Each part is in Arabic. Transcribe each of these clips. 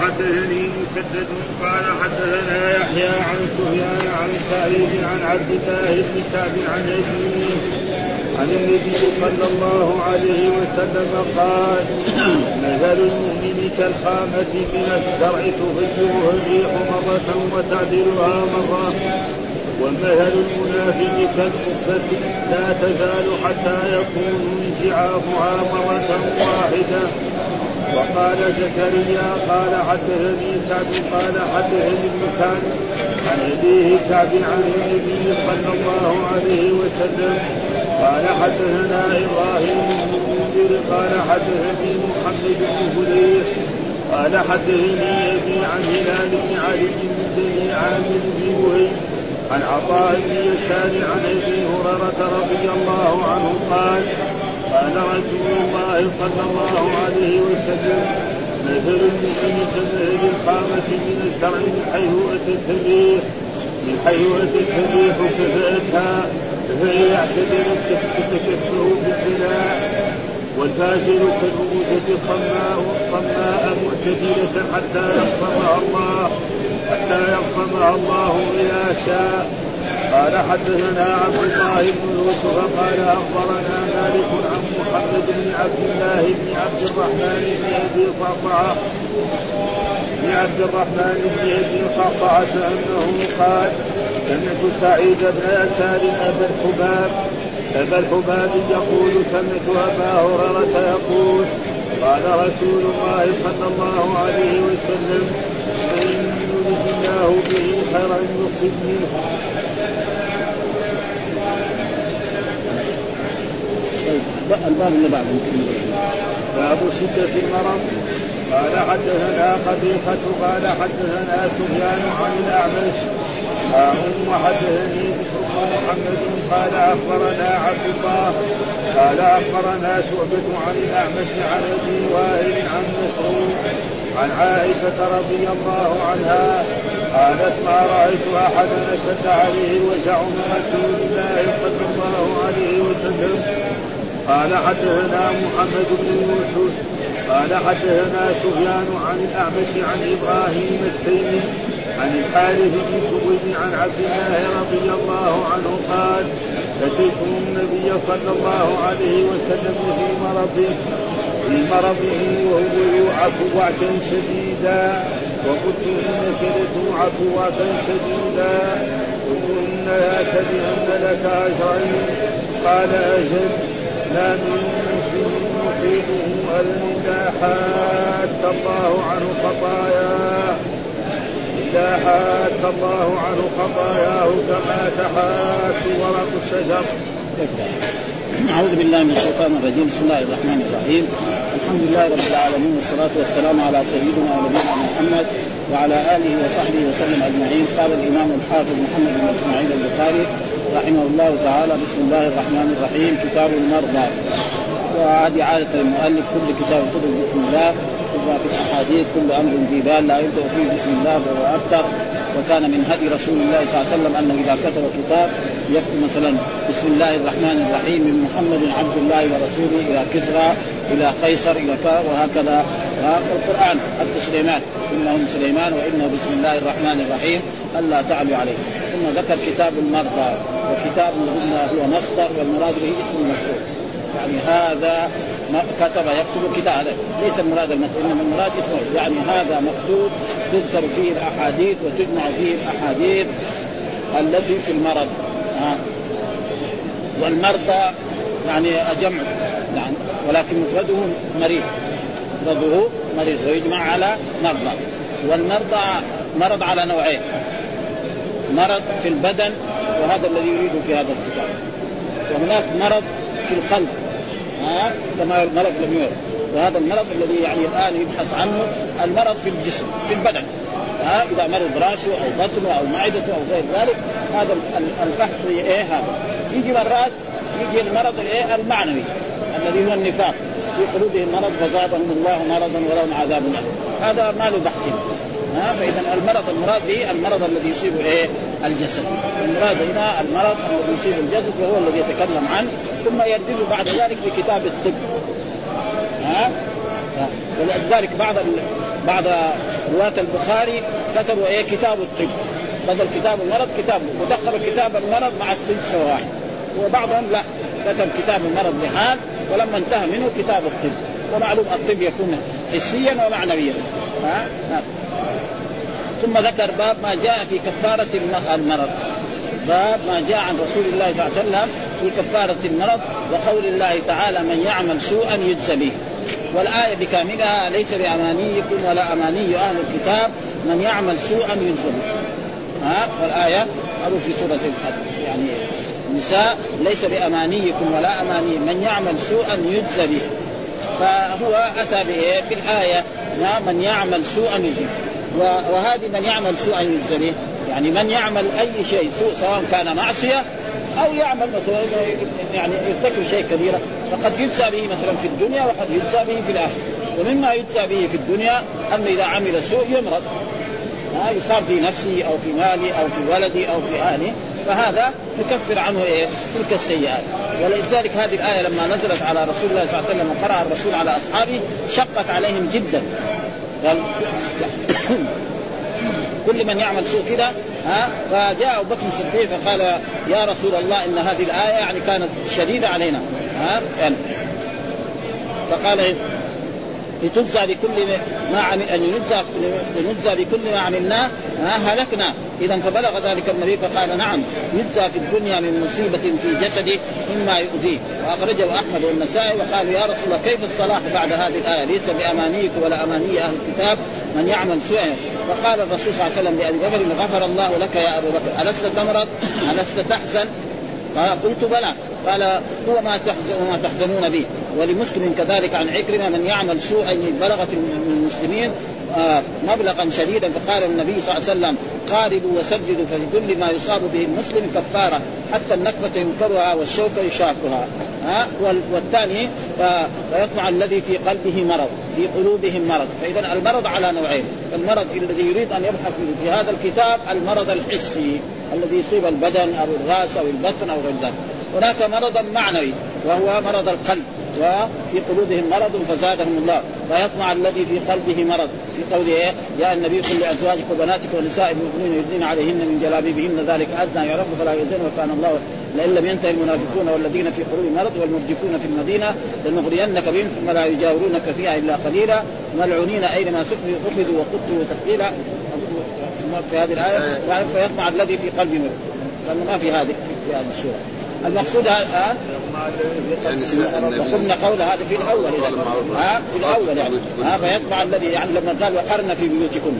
حدثني مسدد قال حدثنا يحيى عن سفيان عن سعيد عن عبد الله بن كعب عن أبيه عن النبي صلى الله عليه وسلم قال مثل المؤمن كالخامة من الزرع تفجرها الريح مرة وتعدلها مرة ومثل المنافق كالقصة لا تزال حتى يكون انشعافها مرة واحدة. وقال زكريا قال حدثني سعد قال حدثني كعب عن أبيه كعب عن النبي صلى الله عليه وسلم. قال حدثنا إبراهيم بن المنذر قال حدثني محمد بن فليح قال حدثني أبي عن هلال بن علي بن بني عامر بن وهيب عن عطاء بن يسار عن أبي هريرة رضي الله عنه قال قال رسول الله صلى الله عليه وسلم مثل المؤمن كمثل الخامة من الزرع من حيث الريح من حيث أتت الريح كفأتها فهي اعتدلت تتكسر بالبناء والفاجر كالأنوثة صماء صماء معتدلة حتى يقصمها الله حتى يقصمها الله إذا شاء. قال حدثنا عبد الله بن يوسف قال أخبرنا مالك عن محمد بن عبد الله بن عبد الرحمن بن أبي قعقعه بن عبد الرحمن بن أبي قعقعه أنه قال سمعت سعيد بن يسار أبا الحباب أبا الحباب يقول سمعت أبا هريرة يقول قال رسول الله صلى الله عليه وسلم من يرد الله به خيرا يصب منه. الباب اللي بعده. باب شدة المرض. قال حدثنا قبيصة قال حدثنا سفيان عن الأعمش. أم حدثني بشر محمد قال أخبرنا عبد الله قال أخبرنا شعبة عن الأعمش عن أبي وائل عن مسعود عن عائشة رضي الله عنها قالت ما رأيت أحدا أشد عليه الوجع من رسول الله صلى الله عليه وسلم. قال حدثنا محمد بن يوسف قال حدثنا سفيان عن الأعمش عن إبراهيم التيمي عن الحارث بن سويد عن عبد الله رضي الله عنه قال أتيت النبي صلى الله عليه وسلم في مرضه في مرضه وهو يوعك وعكا شديدا وقلت انك لتوعك وعكا شديدا قلت ان ذاك بان لك اجرين قال أجل. لا مسلم يطيقه الا حات الله عنه خطاياه إلا حات الله عنه خطاياه كما تحات ورق الشجر. أعوذ بالله من الشيطان الرجيم. بسم الله الرحمن الرحيم. الحمد لله رب العالمين والصلاة والسلام على سيدنا ونبينا محمد وعلى آله وصحبه وسلم أجمعين. قال الإمام الحافظ محمد بن إسماعيل البخاري رحمه الله تعالى. بسم الله الرحمن الرحيم. كتاب المرضى. وهذه عادة المؤلف كل كتاب كتب بسم الله. في الأحاديث كل أمر في بال لا يبدأ فيه بسم الله فهو أكثر وكان من هدي رسول الله صلى الله عليه وسلم أنه إذا كتب كتاب يكتب مثلا بسم الله الرحمن الرحيم من محمد عبد الله ورسوله إلى كسرى. إلى قيصر إلى وهكذا القران سليمان إنه من سليمان وإنه بسم الله الرحمن الرحيم. ألا تعلوا عليه. ثم ذكر كتاب المرضى وكتاب قلنا هو مصدر والمراد به اسم مكتوب. يعني هذا ما كتب يكتب كتاب هذا. ليس المراد المسؤول إنما المراد اسمه. يعني هذا مكتوب تذكر فيه الأحاديث وتجمع فيه الأحاديث التي في المرض. ها؟ والمرضى يعني جمع يعني ولكن مفرده مريض. مفرده مريض ويجمع على مرضى. والمرضى مرض على نوعين. مرض في البدن وهذا الذي يريد في هذا الكتاب. وهناك مرض في القلب. ها؟ كما المرض لم يورد وهذا المرض الذي يعني الآن يبحث عنه المرض في الجسم في البدن. ها؟ إذا مرض راسه أو بطنه أو معدته أو غير ذلك هذا في إيه هذا؟ يجي مرات يجي المرض الإيه؟ المعنوي. الذي هو النفاق في قلوبهم مرض فزادهم الله مرضا ولهم عذاب هذا ما له بحث. ها فإذا المرض المراد به المرض الذي يصيب إيه؟ الجسد. المراد هنا المرض الذي يصيب الجسد وهو الذي يتكلم عنه ثم يردد بعد ذلك بكتاب الطب. ها؟ ولذلك بعض بعض رواة البخاري كتبوا إيه؟ كتاب الطب. بدل كتاب المرض كتاب ودخل كتاب المرض مع الطب سواء. وبعضهم لا. كتب كتاب المرض لحال ولما انتهى منه كتاب الطب. ومعلوم الطب يكون حسيا ومعنويا. ها؟ ها. ثم ذكر باب ما جاء في كفارة المرض. باب ما جاء عن رسول الله صلى الله عليه وسلم في كفارة المرض وقول الله تعالى من يعمل سوءا يجزى به. والآية بكاملها ليس بأمانيكم ولا أماني أهل الكتاب من يعمل سوءا يجزى به. ها؟ والآية أو في سورة يعني النساء ليس بأمانيكم ولا أماني. من يعمل سوءا يجزى به. فهو أتى بالآية. من يعمل سوءا يجزى وهذه من يعمل سوءا يجزى به. يعني من يعمل أي شيء سوء سواء كان معصية أو يعمل مثلا يعني يرتكب شيء كبير. فقد يجزى به مثلا في الدنيا وقد يجزى به في الآخرة. ومما يجزى به في الدنيا انه إذا عمل سوء يمرض. يصاب في نفسه أو في مالي أو في ولدي أو في أهلي فهذا يكفر عنه إيه تلك السيئات. ولذلك هذه الآية لما نزلت على رسول الله صلى الله عليه وسلم وقرأ الرسول على أصحابه شقت عليهم جدا. قال كل من يعمل سوء كذا ها؟ فجاء أبو بكر الصديق فقال يا رسول الله إن هذه الآية يعني كانت شديدة علينا ها؟ يعني. فقال لتجزى بكل ما عمل أن يجزى لنجزى بكل ما عملناه هلكنا. اذا فبلغ ذلك النبي فقال نعم يجزى في الدنيا من مصيبة في جسده مما يؤذيه. وأخرجه أحمد والنسائي وقالوا يا رسول الله كيف الصلاح بعد هذه الآية؟ ليس بأمانيك ولا أماني أهل الكتاب من يعمل سوءا فقال الرسول صلى الله عليه وسلم لأبي بكر غفر الله لك يا أبو بكر. ألست تمرض؟ ألست تحزن؟ قال قلت بلى. قال هو ما تحزن ما تحزنون به. ولمسلم كذلك عن عكرمة من يعمل سوءا بلغت المسلمين آه مبلغا شديدا. فقال النبي صلى الله عليه وسلم قاربوا وسجدوا في كل ما يصاب به المسلم كفارة حتى النكبة ينكرها والشوكه يشاكها ها آه والثاني فيطمع الذي في قلبه مرض في قلوبهم مرض. فاذا المرض على نوعين المرض الذي يريد أن يبحث في هذا الكتاب المرض الحسي الذي يصيب البدن أو الرأس أو البطن أو غير ذلك. هناك مرضا معنوي وهو مرض القلب وفي قلوبهم مرض فزادهم الله. فيطمع الذي في قلبه مرض. في قوله إيه؟ يا النبي قل لأزواجك وبناتك ونساء المؤمنين يدين عليهن من جلابيبهن ذلك أدنى يعرف فلا يزن وكان الله لئن لم ينتهي المنافقون والذين في قلوبهم مرض والمرجفون في المدينة لنغرينك بهم ثم لا يجاورونك فيها إلا قليلا. ملعونين أينما سكنوا أخذوا وقتلوا تقتيلا في هذه الآية فيطمع الذي في قلبه مرض. لأنه ما في هذه في هذه السورة. المقصود الان وقلنا قول هذا في الأول إذا ها؟ في الأول يعني. ها؟ فيطمع الذي يعني لما قال وقرن في بيوتكن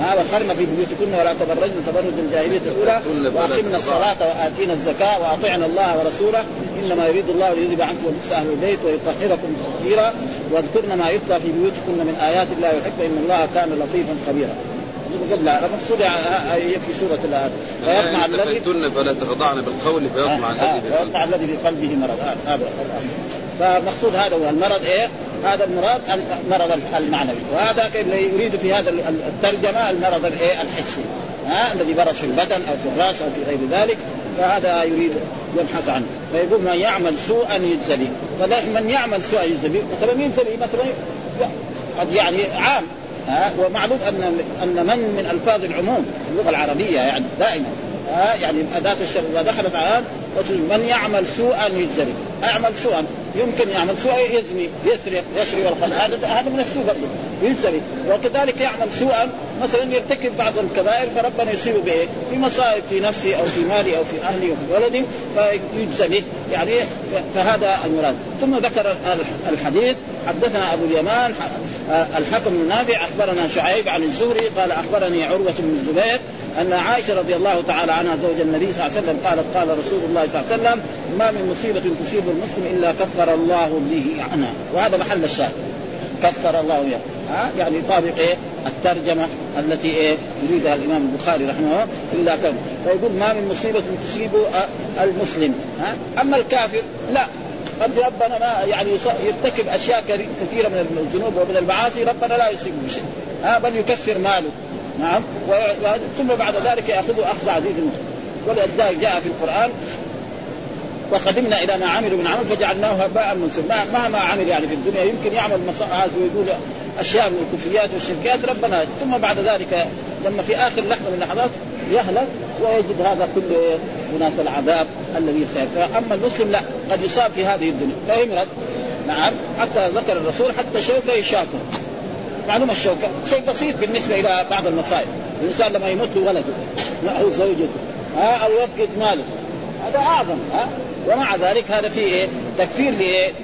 ها؟ وقرن في بيوتكن ولا تبرجن تبرج الجاهلية الأولى وأقمنا الصلاة وآتينا الزكاة وأطعنا الله ورسوله. إنما يريد الله ليذهب عنكم ونفس أهل البيت ويطهركم تطهيرا. واذكرن ما يتلى في بيوتكن من آيات الله ويحب إن الله كان لطيفا خبيرا. قبل لا المقصود في سوره الآن فيطمع الذي فلا تخضعن بالقول فيطمع الذي في فيطمع الذي في قلبه مرض هذا فمقصود هذا هو. المرض إيه؟ هذا المراد المرض المعنوي. وهذا يريد في هذا الترجمة؟ المرض الايه؟ الحسي. ها؟ الذي برز في البدن أو في الرأس أو في غير ذلك. فهذا يريد يبحث عنه. فيقول من يعمل سوءا يجزى به فمن يعمل سوءا يجزى به مثلا به مثلا قد يعني عام. ها ومعلوم أن أن من من ألفاظ العموم في اللغة العربية يعني دائما ها يعني أداة الشر إذا دخلت على من يعمل سوءا يجزى أعمل سوءا. يمكن يعمل سوءا يزني يسرق يشري والخمر هذا هذا من السوء برضه به وكذلك يعمل سوءا مثلا يرتكب بعض الكبائر فربنا يصيبه بايه؟ بمصائب في نفسه أو في مالي أو في أهلي أو في ولدي به يعني فهذا المراد. ثم ذكر الحديث حدثنا أبو اليمان الحكم بن نافع أخبرنا شعيب عن الزهري قال أخبرني عروة بن الزبير أن عائشة رضي الله تعالى عنها زوج النبي صلى الله عليه وسلم قالت قال رسول الله صلى الله عليه وسلم ما من مصيبة تصيب المسلم إلا كفر الله به عنها. وهذا محل الشاهد. كفر الله به. ها؟ يعني يطابق إيه؟ الترجمة التي إيه؟ يريدها الإمام البخاري رحمه الله. إلا كم فيقول ما من مصيبة تصيب المسلم. ها؟ أما الكافر لا. قد ربنا ما يعني يرتكب أشياء كثيرة من الذنوب ومن المعاصي ربنا لا يصيبه بشيء. ها؟ بل يكثر ماله. نعم. ثم بعد ذلك ياخذه أخذ عزيز ولذلك جاء في القرآن وقدمنا إلى ما عملوا من عمل فجعلناه هباء منثورا مهما عمل يعني في الدنيا. يمكن يعمل مصائب ويقول أشياء من الكفريات والشركيات. ربنا ثم بعد ذلك لما في آخر لحظه من اللحظات يهلك ويجد هذا كله هناك العذاب الذي سيأتي أما المسلم لا قد يصاب في هذه الدنيا. فيمرض نعم. حتى ذكر الرسول حتى شوكة يشاكه. معلومه الشوكه شيء بسيط بالنسبة إلى بعض المصائب. الإنسان لما يموت له ولده أو زوجته ها أو يفقد ماله. هذا أعظم ها. ومع ذلك هذا فيه إيه؟ تكفير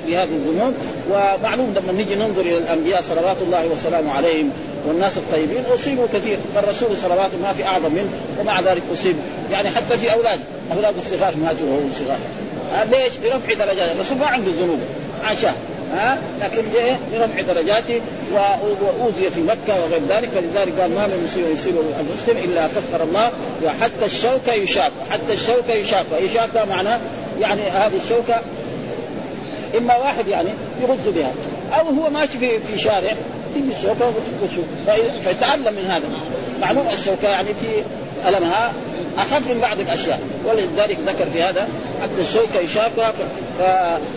لهذه الذنوب. ومعلوم لما نجي ننظر إلى الأنبياء صلوات الله وسلامه عليهم والناس الطيبين أصيبوا كثير. فالرسول صلوات ما في أعظم منه ومع ذلك اصيب يعني حتى في أولاد أولاد الصغار ماتوا وهو صغار. ليش؟ لرفع درجات. الرسول ما عنده ذنوب عاشاه ها؟ لكن إيه لرفع درجاته وأوذي في مكة وغير ذلك. فلذلك قال ما من مصيبه يصيب المسلم إلا كفر الله وحتى الشوكة يشاك حتى الشوكة يشاك يشاك معناه يعني هذه الشوكة إما واحد يعني يغز بها. أو هو ماشي في في شارع تيجي الشوكة وتشوف. فيتعلم من هذا. معلوم الشوكة يعني في ألمها أخف من بعض الأشياء. ولذلك ذكر في هذا حتى الشوكه يشاكها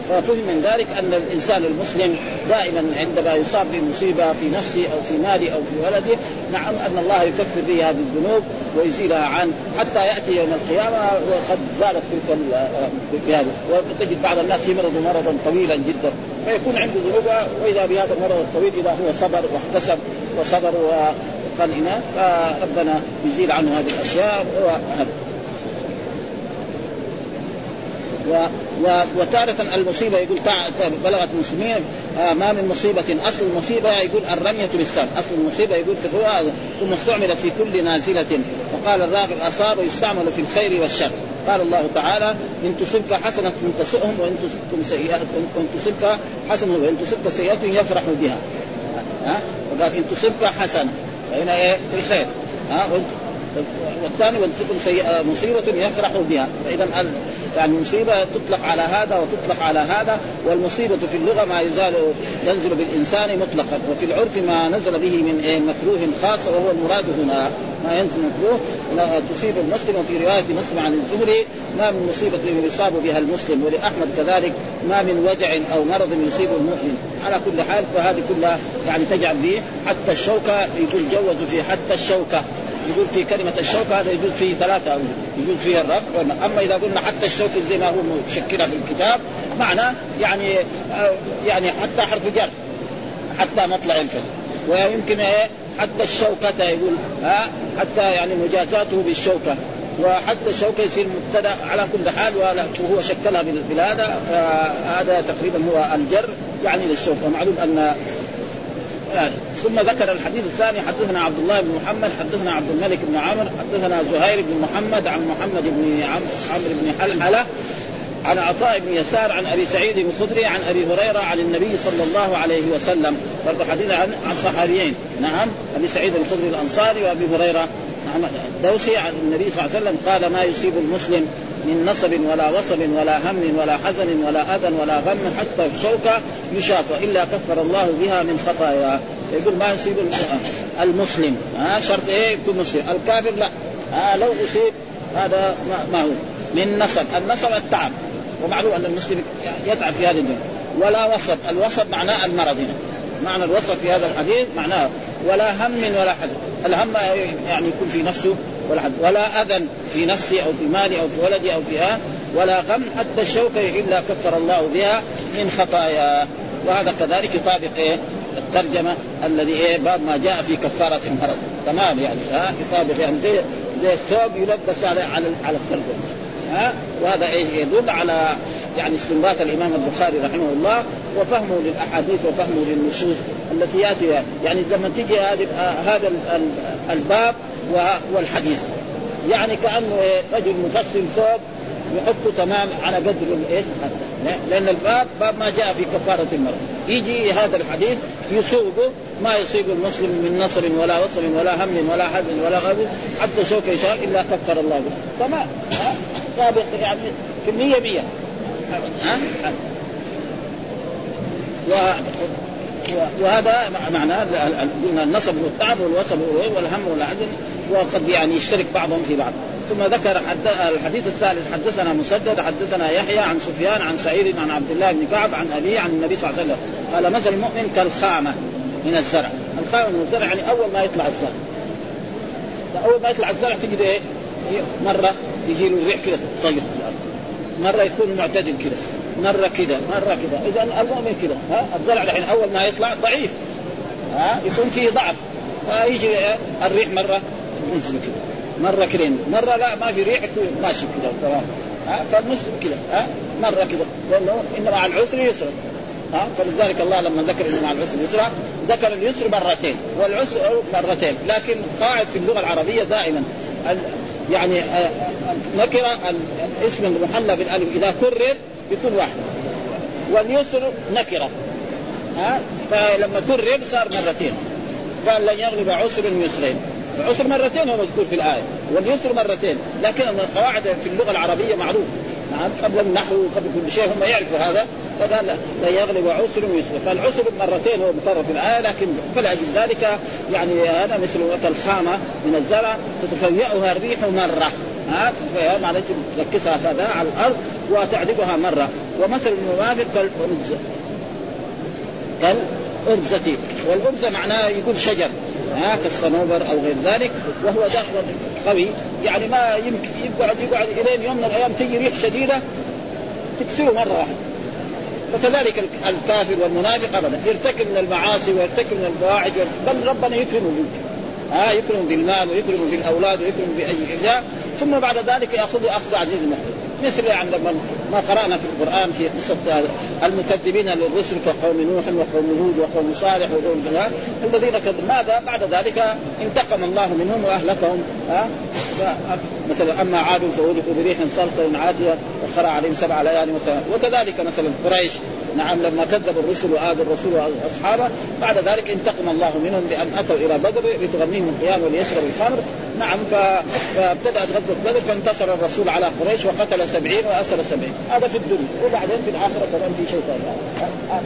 ففهم من ذلك أن الإنسان المسلم دائما عندما يصاب بمصيبة في نفسه أو في ماله أو في ولده نعم أن الله يكفر به هذه الذنوب ويزيلها عنه حتى يأتي يوم القيامة وقد زالت تلك بهذا. وتجد بعض الناس يمرض مرضا طويلا جدا فيكون عنده ذنوب وإذا بهذا المرض الطويل إذا هو صبر واحتسب وصبر قال فربنا يزيل عنه هذه الأشياء وهذا و و وتارة المصيبة يقول بلغت المسلمين آه ما من مصيبة أصل المصيبة يقول الرمية بالسهم أصل المصيبة يقول في الرؤى ثم استعملت في كل نازلة. وقال الراغب أصاب يستعمل في الخير والشر. قال الله تعالى إن تصبك حسنة تسؤهم وإن تصبكم سيئة وإن تصبك حسنة وإن تصبك سيئة يفرحوا بها. ها؟ وقال إن تصبك حسنة. فهنا إيه؟ بالخير ها والثاني ولتكن مصيبة يفرح بها. فإذا يعني المصيبة تطلق على هذا وتطلق على هذا والمصيبة في اللغة ما يزال ينزل بالإنسان مطلقا. وفي العرف ما نزل به من إيه مكروه خاص وهو المراد هنا. ما ينزل مكروه تصيب المسلم وفي رواية مسلم عن الزهري ما من مصيبة يصاب بها المسلم ولأحمد كذلك ما من وجع أو مرض يصيب المؤمن. على كل حال فهذه كلها يعني تجعل به حتى الشوكة يقول جوزوا في حتى الشوكة. يقول في كلمة الشوكة هذا يجوز فيه ثلاثة يجوز فيها الرفع أما إذا قلنا حتى الشوكة زي ما هو مشكلة في الكتاب معنى يعني يعني حتى حرف جر حتى مطلع الفجر. ويمكن إيه؟ حتى الشوكة يقول ها حتى يعني مجازاته بالشوكة. وحتى الشوكة يصير مبتدأ على كل حال وهو شكلها بالهذا فهذا تقريبا هو الجر يعني للشوكة. معلوم أن يعني ثم ذكر الحديث الثاني حدثنا عبد الله بن محمد حدثنا عبد الملك بن عامر حدثنا زهير بن محمد عن محمد بن عمرو بن حلحلة عن عطاء بن يسار عن أبي سعيد الخدري عن أبي هريرة عن النبي صلى الله عليه وسلم. برضه حديث عن عن صحابيين. نعم أبي سعيد الخدري الأنصاري وأبي هريرة. نعم الدوسي عن النبي صلى الله عليه وسلم قال ما يصيب المسلم من نصب ولا وصب ولا هم ولا حزن ولا أذى ولا غم حتى شوكه يشاق إلا كفر الله بها من خطاياه يقول ما يصيب المسلم. ها شرط إيه؟ يكون مسلم. الكافر لا. ها لو أصيب هذا ما هو. من نصب. النصب التعب. ومعلوم أن المسلم يتعب في هذه الدنيا. ولا وصب. الوصب معناه المرض هنا. معنى الوصف في هذا الحديث معناه ولا هم ولا حزن. الهم يعني يكون في نفسه ولا حزن ولا أذى في نفسي أو في مالي أو في ولدي أو في ولا غم حتى الشوكة إلا كفر الله بها من خطايا. وهذا كذلك يطابق إيه؟ الترجمة الذي إيه؟ باب ما جاء في كفارة المرض. تمام يعني ها؟ يطابق يعني زي زي الثوب يلبس على على على الترجمة. ها؟ وهذا إيه؟ يدل على يعني استنباط الإمام البخاري رحمه الله وفهمه للأحاديث وفهمه للنصوص التي يأتي. يعني لما تجي هذه هذا الباب والحديث. يعني كأنه رجل مفصل ثوب يحطه تمام على قدر إيش؟ لأن الباب باب ما جاء في كفارة المرض يجي هذا الحديث يسوقه ما يصيب المسلم من نصر ولا وصل ولا هم ولا حزن ولا غضب حتى شوك يشاء إلا كفر الله به. تمام سابق يعني كمية مية. ها؟ و... وهذا معناه النصب والتعب والوصب والهم والحزن وقد يعني يشترك بعضهم في بعض. ثم ذكر الحديث الثالث حدثنا مسدد حدثنا يحيى عن سفيان عن سعيد عن عبد الله بن كعب عن ابيه عن النبي صلى الله عليه وسلم. قال مثل المؤمن كالخامة من الزرع. الخامة من الزرع يعني أول ما يطلع الزرع. أول ما يطلع الزرع تجد إيه؟ مرة يجي له ريح كده طيب. مرة يكون معتدل كده. مرة كده مرة كده إذا المؤمن كده ها؟ الزرع الحين أول ما يطلع ضعيف ها؟ يكون فيه ضعف. فيجي الريح مرة ينزل كده مرة كده مرة لا ما في ريح يكون ماشي كده تمام؟ ها؟ فالمسلم كده ها؟ مرة كده لأنه ان مع العسر يسرا ها؟ فلذلك الله لما ذكر إنه مع العسر يسرا ذكر اليسر مرتين والعسر مرتين. لكن قاعد في اللغة العربية دائما. يعني نكره الاسم المحلى بالألف إذا كرر يكون واحد. واليسر نكرة. ها؟ فلما كرر صار مرتين. قال لن يغلب عسر يسرين. العسر مرتين هو مذكور في الآية. واليسر مرتين. لكن القواعد في اللغة العربية معروف. نعم قبل النحو وقبل كل شيء هم يعرفوا هذا. فقال لا يغلب عسر ويسر فالعسر مرتين هو مكرر في الآية لكن فلاجل ذلك. يعني هذا مثل الخامة من الزرع تتفيأها الريح مرة. ها؟ معناته تركزها هكذا على الأرض. وتعذبها مرة. ومثل المنافق كالارزه كالارزه والارزه معناه يقول شجر. ها كالصنوبر أو غير ذلك. وهو داخل قوي. يعني ما يمكن يقعد يقعد إلين يوم من الأيام تجي ريح شديدة تكسره مرة واحدة. فكذلك الكافر والمنافق ابدا. يرتكب من المعاصي ويرتكب من الفواحش بل ربنا يكرمه ها يكرم بالمال ويكرم بالأولاد ويكرم بأي اشياء ثم بعد ذلك يأخذ أخذ عزيز مقتدر مثل يعني لما ما قرأنا في القرآن في قصة المكذبين للرسل كقوم نوح وقوم هود وقوم صالح وقوم الذين كذبوا ماذا؟ بعد ذلك انتقم الله منهم وأهلكهم. ها؟ مثلا أما عاد فاولئك بريح صلصه عاتيه وخرى عليهم سبع ليال وكذلك مثلا قريش. نعم لما كذبوا الرسل وآذوا الرسول واصحابه بعد ذلك انتقم الله منهم بان أتوا إلى بدر لتغنيهم القيام وليشربوا الخمر. نعم فابتدأت غزوة بدر فانتصر الرسول على قريش وقتل سبعين وأسر سبعين. هذا في الدنيا وبعدين في الآخرة كمان في شيء ثاني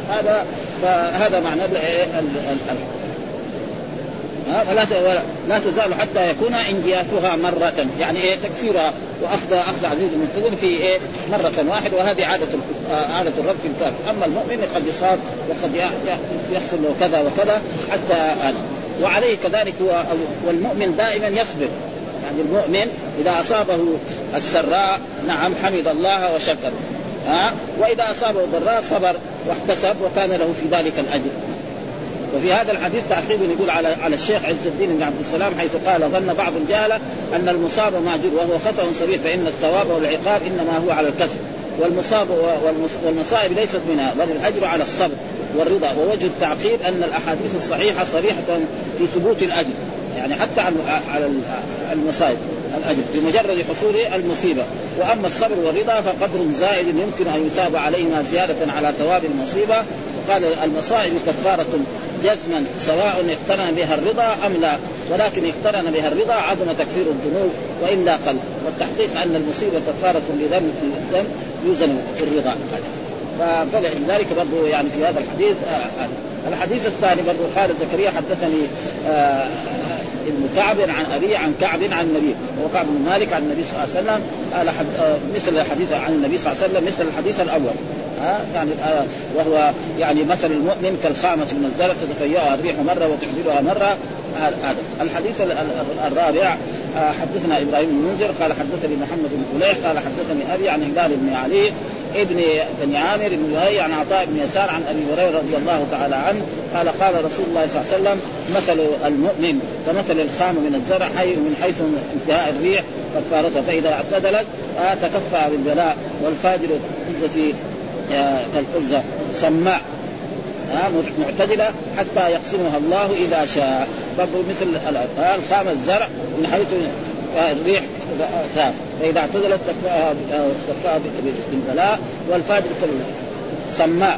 هذا فهذا معنى ولا لا تزال حتى يكون انجياسها مرة. يعني إيه تكسيرها. واخذ أخذ عزيز المنتظر في إيه مرة واحدة. وهذه عادة آه، عادة الرب في الكافر، أما المؤمن قد يصاب وقد يحصل له كذا وكذا حتى هذا وعليه كذلك هو والمؤمن دائما يصبر. يعني المؤمن إذا أصابه السراء نعم حمد الله وشكر. ها وإذا أصابه الضراء صبر واحتسب وكان له في ذلك الأجر. وفي هذا الحديث تعقيب يقول على على الشيخ عز الدين بن عبد السلام حيث قال ظن بعض الجهله أن المصاب ماجور وهو خطأ صريح فإن الثواب والعقاب إنما هو على الكسب. والمصاب والمصائب ليست منها بل الأجر على الصبر والرضا. ووجه التعقيب أن الأحاديث الصحيحة صريحة في ثبوت الأجر يعني حتى على المصائب الأجر بمجرد حصول المصيبة. وأما الصبر والرضا فقدر زائد يمكن أن يثاب عليهما زيادة على ثواب المصيبة. وقال المصائب كفارة جزما سواء اقترن بها الرضا أم لا. ولكن اقترن بها الرضا عدم تكفير الذنوب وإلا قل. والتحقيق أن المصيبة كفارة لذنب الذنب يوزن بالرضا فلذلك برضه يعني في هذا الحديث آه، آه، الحديث الثاني برضه قال زكريا حدثني آه، ابن كعب عن ابي عن كعب عن النبي هو كعب بن مالك عن النبي صلى الله عليه وسلم مثل الحديث عن النبي صلى الله عليه وسلم مثل الحديث الأول. ها؟ يعني آه وهو يعني مثل المؤمن كالخامة من الزرع تتفيأها الريح مرة وتحملها مرة. هذا الحديث الرابع آه حدثنا إبراهيم بن منذر قال حدثني محمد بن فليح قال حدثني أبي عن هلال بن علي ابن بن عامر بن وهي عن عطاء بن يسار عن أبي هريرة رضي الله تعالى عنه قال قال رسول الله صلى الله عليه وسلم مثل المؤمن كمثل الخام من الزرع حي من حيث انتهاء الريح كفارته فإذا اعتدلت آه تكفى بالبلاء والفاجر عزة كالقزة سماع معتدلة حتى يقسمها الله إذا شاء. برضو مثل الخام الزرع من حيث الريح فإذا اعتدلت تكفاها بالبلاء والفاجر سماع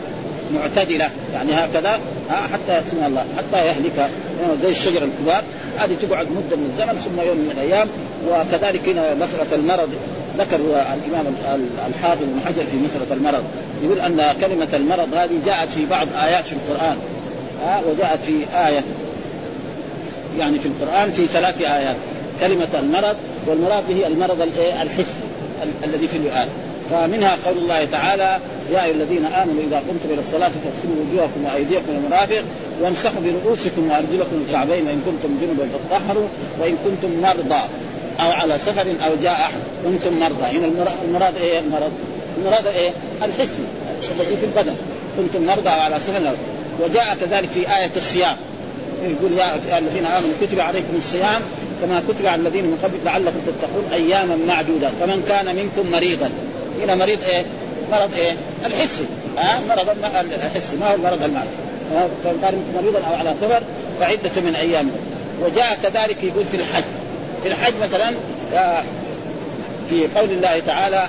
معتدلة. يعني هكذا حتى يقسمها الله حتى يهلك. زي الشجر الكبار هذه تقعد مدة من الزمن ثم يوم من الأيام. وكذلك هنا مسألة المرض ذكر الإمام الحافظ بن حجر في مساله المرض. يقول أن كلمة المرض هذه جاءت في بعض آيات في القرآن. ها وجاءت في آية يعني في القرآن في ثلاث آيات. كلمة المرض والمراد به المرض الحسي الذي في الوئام فمنها قول الله تعالى يا أيها الذين آمنوا إذا قمتم إلى الصلاة فاغسلوا وجوهكم وأيديكم المرافق وامسحوا برؤوسكم وأرجلكم الكعبين وان كنتم جنبا فطهروا وإن كنتم مرضى. أو على سفر أو جاء أحد كنتم مرضى. هنا المراد إيه؟ المرض؟ المراد إيه؟ الحسي الذي في البدن. كنتم مرضى أو على سفر. وجاء كذلك في آية الصيام. يقول يا الذين آمنوا كتب عليكم الصيام كما كتب على الذين من قبل لعلكم تتقون أياما معدودة. فمن كان منكم مريضا. هنا مريض إيه؟ مرض إيه؟ الحسي ها؟ آه؟ مرض الحسي ما هو المرض المعنوي فمن كان منكم مريضا أو على سفر فعدة من أيام. وجاء كذلك يقول في الحج. في الحج مثلا آه، في قول الله تعالى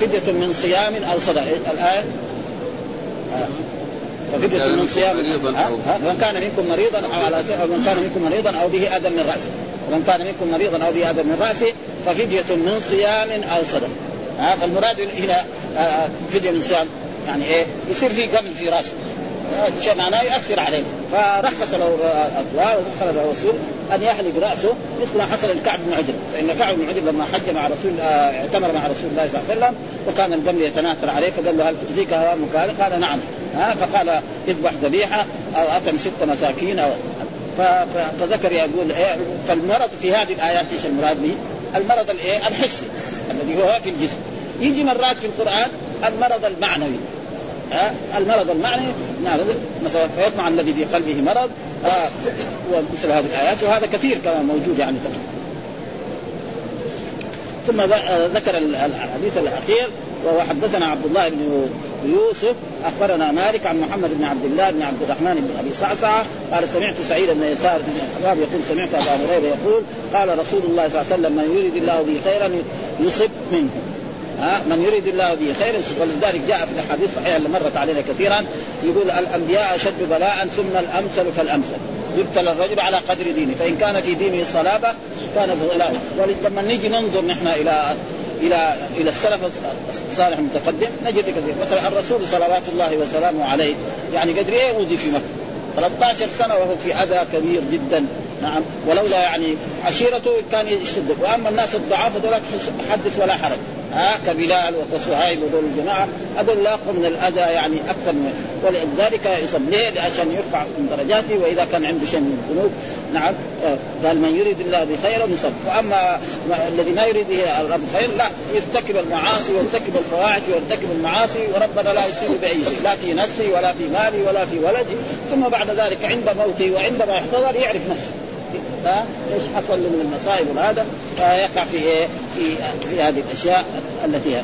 فدية من صيام أو صدقة الآية؟ ففدية من صيام من كان منكم مريضا أو على من كان منكم مريضا أو به أذى من رأسه. ومن كان منكم مريضا أو به أذى من رأسه ففدية من صيام أو صدقة. فالمراد هنا آه، آه، فدية من صيام يعني إيه؟ يصير في قبل في شيء معناه يؤثر عليه. فرخص له الأطوار ودخل له الرسول أن يحلق رأسه مثل ما حصل لكعب بن عجل فإن كعب بن عجل لما حج مع رسول آه، اعتمر مع رسول الله صلى الله عليه وسلم وكان الدم يتناثر عليه فقال له هل تؤذيك هذا؟ قال نعم ها فقال اذبح ذبيحة أو أطعم ست مساكين أو فذكر يقول إيه فالمرض في هذه الآيات إيش المراد به؟ المرض الإيه؟ الحسي الذي هو في الجسم يجي مرات في القرآن المرض المعنوي المرض المعنوي نعم مثلا فيطمع الذي في قلبه مرض آه ومثل هذه الآيات وهذا كثير كما موجود يعني تقريبا. ثم ذكر الحديث الأخير وهو حدثنا عبد الله بن يوسف أخبرنا مالك عن محمد بن عبد الله بن عبد الرحمن بن أبي صعصعة قال سمعت سعيد بن يسار بن الحباب يقول سمعت أبا هريرة يقول قال رسول الله صلى الله عليه وسلم من يريد الله به خيرا يصب منه. ها من يريد الله به خيرا ولذلك جاء في الاحاديث الصحيحه اللي مرت علينا كثيرا يقول الأنبياء أشد بلاء ثم الأمثل فالامثل يبتلى الرجل على قدر دينه فإن كان في دينه صلابة كان بغلاء ولما نيجي ننظر نحن إلى إلى إلى السلف الصالح المتقدم نجد كثير. مثلا الرسول صلوات الله وسلامه عليه يعني قدر إيه اوذي في؟ مكه 13 سنة وهو في أذى كبير جدا. نعم. ولولا يعني عشيرته كان يشد. وأما الناس الضعاف هذول حدث ولا حرج. ها كبلال وكصهيب وذول الجماعة. هذول لاقوا من الأذى يعني أكثر من ولذلك يصب ليه؟ عشان يرفع من درجاته وإذا كان عنده شيء من الذنوب. نعم. قال من يريد الله بخير يصب. وأما الذي ما يريد الرب خير لا يرتكب المعاصي ويرتكب الفواحش ويرتكب المعاصي وربنا لا يصيب بأي شيء. لا في نفسي ولا في مالي ولا في ولدي. ثم بعد ذلك عند موته وعندما يحتضر يعرف نفسه. إيش حصل له من المصائب وهذا؟ فيقع في إيه؟ في, في هذه الأشياء التي هي.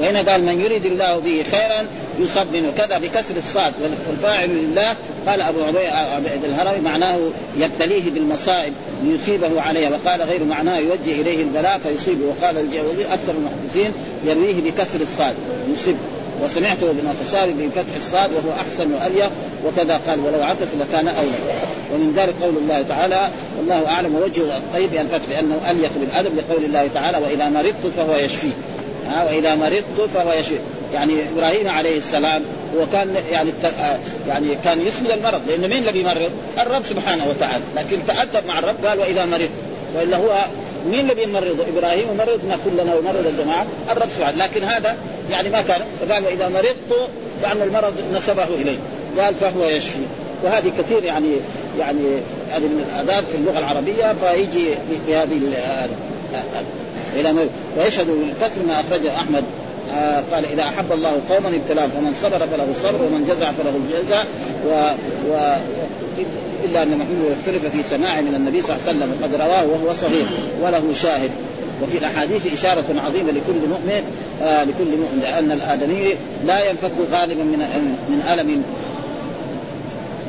وهنا قال من يريد الله به خيرا يصب منه كذا بكسر الصاد والفاعل لله. قال أبو عبيد الهروي معناه يبتليه بالمصائب ليصيبه عليها. وقال غير معناه يوجه إليه البلاء فيصيبه. وقال الجوزي أكثر المحدثين يرويه بكسر الصاد يصيب وسمعته ابن الخشاب بفتح الصاد وهو أحسن واليق وكذا قال ولو عطف لكان أولى. ومن ذلك قول الله تعالى والله أعلم وجه الطيب الفتح لأنه أليق بالأدب لقول الله تعالى وإذا مرضت فهو يشفي. ها وإذا مرضت فهو يشفي. يعني إبراهيم عليه السلام هو كان يعني يعني كان يسند المرض لأنه مين اللي بيمرض؟ الرب سبحانه وتعالى. لكن تأدب مع الرب قال وإذا مرضت. وإلا هو مين اللي بيمرضه؟ إبراهيم مرضنا كلنا ومرض الجماعة. الرب سبحانه. لكن هذا يعني ما كان. فقال وإذا مرضت فأن المرض نسبه إليه. قال فهو يشفي وهذه كثير يعني يعني هذه من الآداب في اللغة العربية فيجي بهذه إلى ويشهد بالكسر ما أخرجه أحمد. آه قال إذا أحب الله قوما ابتلاهم فمن صبر فله الصبر ومن جزع فله الجزع و, و إلا أن محمود يختلف في سماع من النبي صلى الله عليه وسلم وقد رواه وهو صغير وله شاهد. وفي الأحاديث إشارة عظيمة لكل مؤمن آه لكل مؤمن لأن الآدمي لا ينفك غالبا من من ألم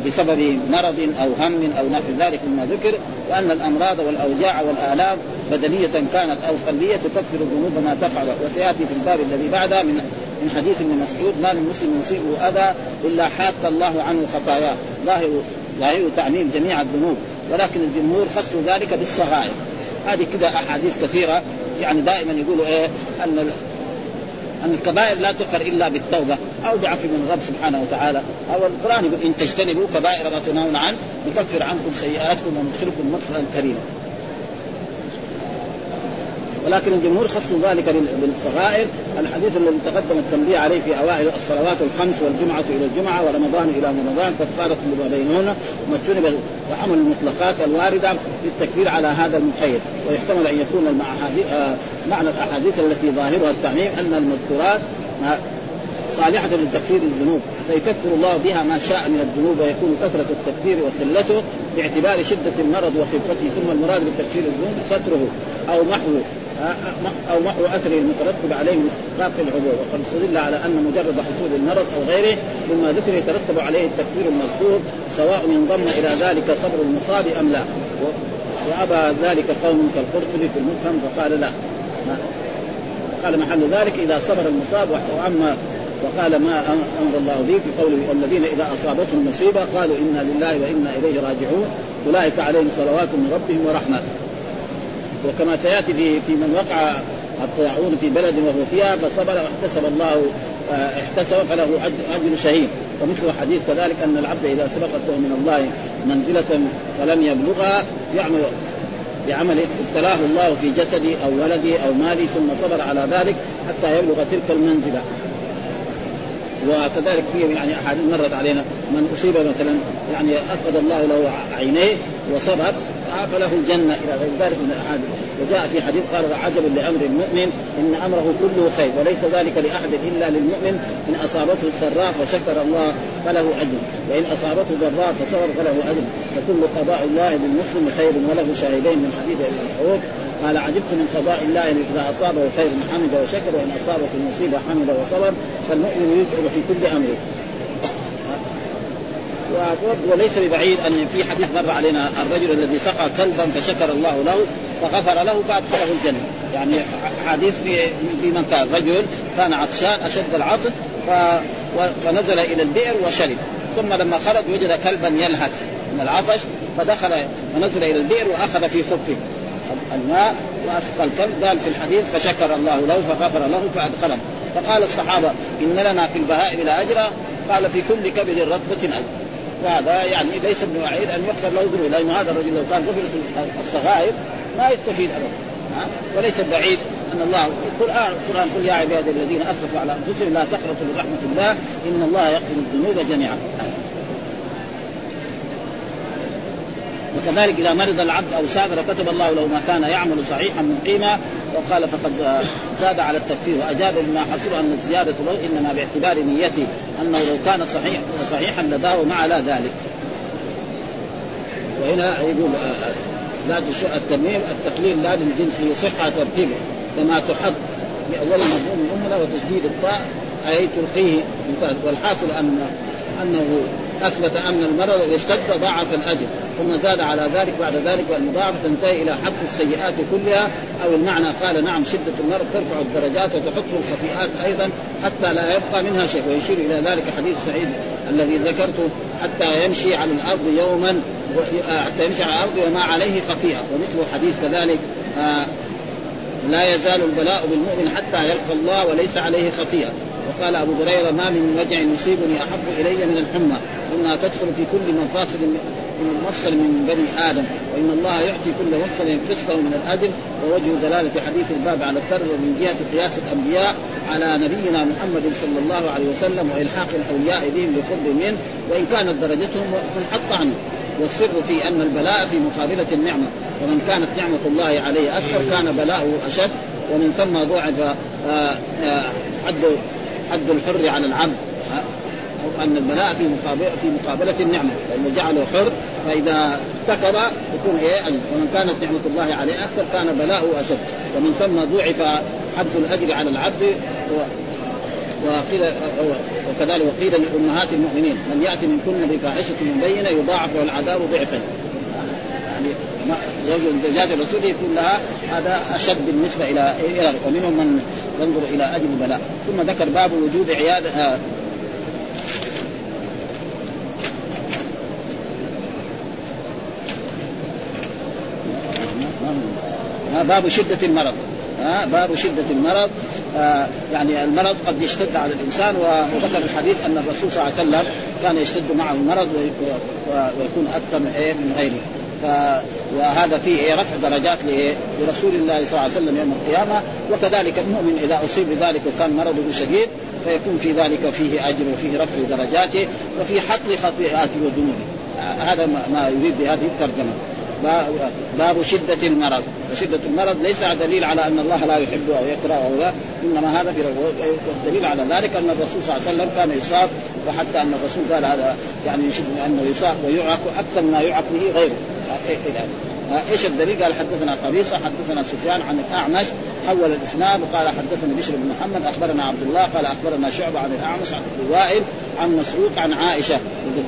بسبب مرض أو هم أو نحو ذلك مما ذكر وأن الأمراض والأوجاع والآلام بدنية كانت أو قلبية تكفر الذنوب ما تفعل. وسيأتي في الباب الذي بعده من من حديث ابن مسعود ما من مسلم يصيبه أذى إلا حاط الله عنه خطاياه. ظاهر ظاهر تعميم جميع الذنوب ولكن الجمهور خصوا ذلك بالصغائر. هذه كذا أحاديث كثيرة يعني دائما يقولوا إيه؟ أن أن الكبائر لا تغفر إلا بالتوبة. أو بعفو من الرب سبحانه وتعالى. أو القرآن يقول إن تجتنبوا كبائر ما تنهون عنه نكفر عنكم سيئاتكم وندخلكم مدخلا كريما. ولكن الجمهور خصوا ذلك بالصغائر. الحديث الذي تقدم التنبيه عليه في أوائل الصلوات الخمس والجمعة إلى الجمعة ورمضان إلى رمضان كفاره ما بينهن واجتنب وحمل المطلقات الواردة بالتكفير على هذا المخير. ويحتمل أن يكون آه، معنى الأحاديث التي ظاهرها التعميم أن المذكورات صالحة لتكفير الذنوب فيكفر الله بها ما شاء من الذنوب ويكون كثرة التكفير وقلته باعتبار شدة المرض وخفته ثم المراد بتكفير الذنوب ستره أو محو أو محو اثره المترتب عليه من استحقاق العبور وقد استدل على أن مجرد حصول المرض أو غيره مما ذكر يترتب عليه التكفير المذكور سواء انضم إلى ذلك صبر المصاب أم لا. وأبى ذلك قوم كالقرطبي في المفهم فقال لا. قال محل ذلك إذا صبر المصاب واما وقال ما أمر الله به في قوله الذين إذا أصابتهم مصيبة قالوا إنا لله وإنا إليه راجعون. أولئك عليهم صلوات من ربهم ورحمة. وكما سيأتي في في من وقع الطاعون في بلد وهو فيها فصبر واحتسب الله آه، احتسب فله اجر شهيد. ومثل حديث كذلك أن العبد إذا سبقته من الله منزلة فلم يبلغها يعمل بعمله ابتلاه الله في جسدي أو ولدي أو مالي ثم صبر على ذلك حتى يبلغ تلك المنزلة. وكذلك في يعني أحاديث مرت علينا من أصيب مثلا يعني أفقد الله له عينيه وصبر فله الجنة. إلى غير ذلك من الأحاديث. وجاء في حديث قال عجب لأمر المؤمن إن أمره كله خير وليس ذلك لأحد إلا للمؤمن. إن أصابته السراء فشكر الله فله أجر وإن أصابته ضراء فصبر فله أجر. فكل قضاء الله للمسلم خير وله شاهدين من حديث أبي مسعود. قال عجبت من قضاء الله إذا أصابه خير حمد وشكر وإن أصابته مصيبة حمد وصبر. فالمؤمن يذكر في كل أمره. وليس ببعيد أن في حديث مر علينا الرجل الذي سقى كلبا فشكر الله له فغفر له فأدخله الجنة. يعني حديث في في من كان رجل كان عطشان أشد العطش فنزل إلى البئر وشرب. ثم لما خرج وجد كلبا يلهث من العطش فدخل ونزل إلى البئر وأخذ في خبه الماء وأسقى الكلب قال في الحديث فشكر الله له فغفر له فأدخله. فقال الصحابة إن لنا في البهائم لأجرا. قال في كل كبد رطبة اجر وهذا يعني ليس وعيد أن يغفر له ذنوبه لأن هذا الرجل لو كان غفر الصغائر ما يستفيد ابدا. وليس بعيد أن الله القران القرآن قل يا عبادي الذين أسرفوا على أنفسهم لا تقنطوا من رحمة الله إن الله يغفر الذنوب جميعا. وكذلك إذا مرض العبد أو سافر كتب الله له ما كان يعمل صحيحا مقيما وقال فقد زاد على التكفير وأجاب بما حصل أن الزيادة له إنما باعتبار نيته أنه لو كان صحيح صحيحا لداوم على ذلك. وهنا يقول لا الترميم التقليل لا للجنس ليصح ترتيبه كما تحط بأول مضمون الأمة وتشديد الطاء أي تلقيه والحاصل ان أنه أثبت أن المرض إذا اشتد ضاعف الأجر ثم زاد على ذلك بعد ذلك والمضاعفه تنتهي إلى حق السيئات كلها أو المعنى قال نعم شدة المرض ترفع الدرجات وتحط الخطيئات أيضا حتى لا يبقى منها شيء ويشير إلى ذلك حديث سعيد الذي ذكرته حتى يمشي على الأرض يوما حتى يمشي على الأرض وما عليه خطيئة ومثل حديث كذلك آه لا يزال البلاء بالمؤمن حتى يلقى الله وليس عليه خطيئة. وقال أبو هريرة ما من وجع يصيبني أحب إلي من الحمى. انها تدخل في كل مفاصل من المفصل من بني آدم وإن الله يعطي كل مفصل قسطه من الاجر ووجه دلاله حديث الباب على الترد من جهة قياس الأنبياء على نبينا محمد صلى الله عليه وسلم وإلحاق الأولياء بهم بقرب منه وإن كانت درجتهم منحط عنه. والسر في أن البلاء في مقابلة النعمة ومن كانت نعمة الله عليه أكثر كان بلاؤه أشد. ومن ثم ضعف آه، آه، حد حد الحر على العبد. أن البلاء في مقابلة في مقابلة النعمة لأنه جعله حر فإذا ارتكب يكون إيه ومن كانت نعمة الله عليه أكثر كان بلاؤه أشد. ومن ثم ضعف حد الأجر على العبد وقيل وكذلك وقيل لأمهات المؤمنين من يأتي منكن بفاحشة مبينة يضاعف له العذاب ضعفين يعني زوج زوجات الرسول يكون لها هذا أشد بالنسبة إلى ومنهم من ينظر إلى أجل البلاء. ثم ذكر باب وجود عيادة باب شدة المرض. ها باب شدة المرض. آه يعني المرض قد يشتد على الإنسان وذكر الحديث أن الرسول صلى الله عليه وسلم كان يشتد معه المرض ويكون أكثر من إيه من غيره. وهذا فيه إيه رفع درجات لرسول الله صلى الله عليه وسلم يوم القيامة. وكذلك المؤمن إذا أصيب بذلك وكان مرضه شديد فيكون في ذلك فيه أجر وفيه رفع درجاته وفي حط خطيئاته وذنوبه. هذا ما يريد بهذه الترجمة. باب شدة المرض وشدة المرض ليس دليل على أن الله لا يحبه أو يكره أو لا إنما هذا في الدليل على ذلك أن الرسول صلى الله عليه وسلم كان يصاب وحتى أن الرسول قال هذا يعني يشد أنه يصاب ويعق أكثر ما يعق به غيره إيش الدليل؟ قال حدثنا قبيصة حدثنا سفيان عن الأعمش حول الإسناد وقال حدثنا بشر بن محمد أخبرنا عبد الله قال أخبرنا شعبة عن الأعمش عن وائل عن مسروق عن عائشة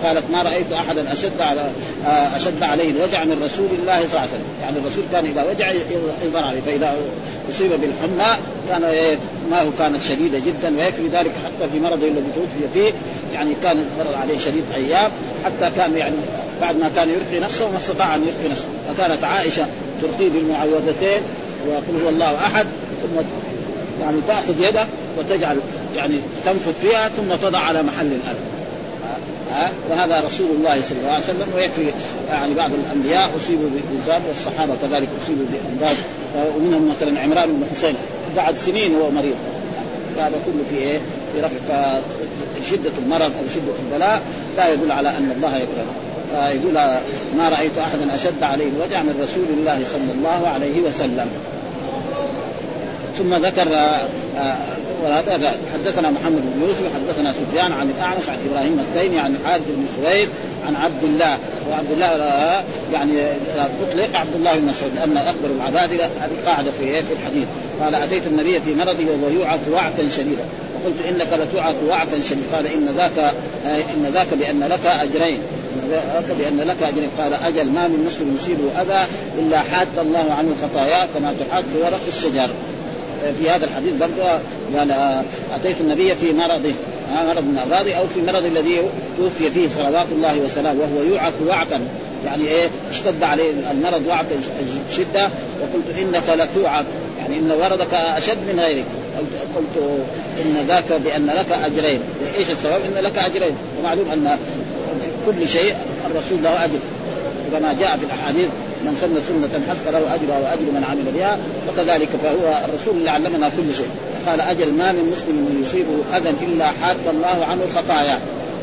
قالت ما رأيت أحدا أشد على أشد عليه الوجع من رسول الله صلى الله عليه وسلم، يعني الرسول كان إذا وجع يضر عليه فإذا أصيب بالحمى كان إيه، ما هو كانت شديدة جدا ويكفي ذلك حتى في مرضه الذي توفي فيه يعني كان مر عليه شديد أيام حتى كان يعني بعد ما كان يرقي نفسه ما استطاع أن يرقي نفسه. فكانت عائشة ترقيه بالمعوذتين ويقول هو الله أحد ثم يعني تأخذ يده وتجعل يعني تنفث فيها ثم تضع على محل الالم ها؟ وهذا رسول الله صلى الله عليه وسلم ويكفي يعني بعض الأنبياء أصيبوا بإنسان والصحابة كذلك أصيبوا بامراض ومنهم مثلا عمران بن حسين بعد سنين وهو مريض. هذا كله في إيه؟ في رفع فشده المرض أو شدة البلاء. لا يدل على أن الله يكرهه يقول ما رأيت احدا أشد عليه الوجع من رسول الله صلى الله عليه وسلم. ثم ذكر آه، وهذا حدثنا محمد بن يوسف حدثنا سفيان عن الأعمش عن إبراهيم التيمي عن حارث بن سويد عن عبد الله وعبد الله آه، يعني تطلق عبد الله بن مسعود؟ لأن أكبر العبادله هذه قاعدة في في الحديث. قال أتيت النبي في مرضه وهو يوعك وعكا شديدا فقلت إنك لتوعك وعكا شديدا قال إن ذاك آه، إن ذاك بأن لك أجرين. بأن لك اجر قال أجل ما من مسلم يصيبه اذى إلا حاد الله عنه خطاياه كما تحاد ورق الشجر. في هذا الحديث برضه قال اتيت النبي في مرضه مرض من امراضه أو في مرض الذي توفي فيه صلوات الله وسلامه وهو يوعك وعكا يعني إيه؟ اشتد عليه المرض وعك شدة. وقلت إنك لتوعك. يعني إن مرضك أشد من غيرك. قلت, إن ذاك بأن لك أجرين. إيش السبب؟ إن لك أجرين. ومعلوم أن كل شيء الرسول له أجر. كما جاء في الأحاديث من سن سنة حسنة له أجرها وأجر من عمل بها وكذلك فهو الرسول اللي علمنا كل شيء. قال أجل ما من مسلم يصيبه أذى إلا حاد الله عنه الخطايا.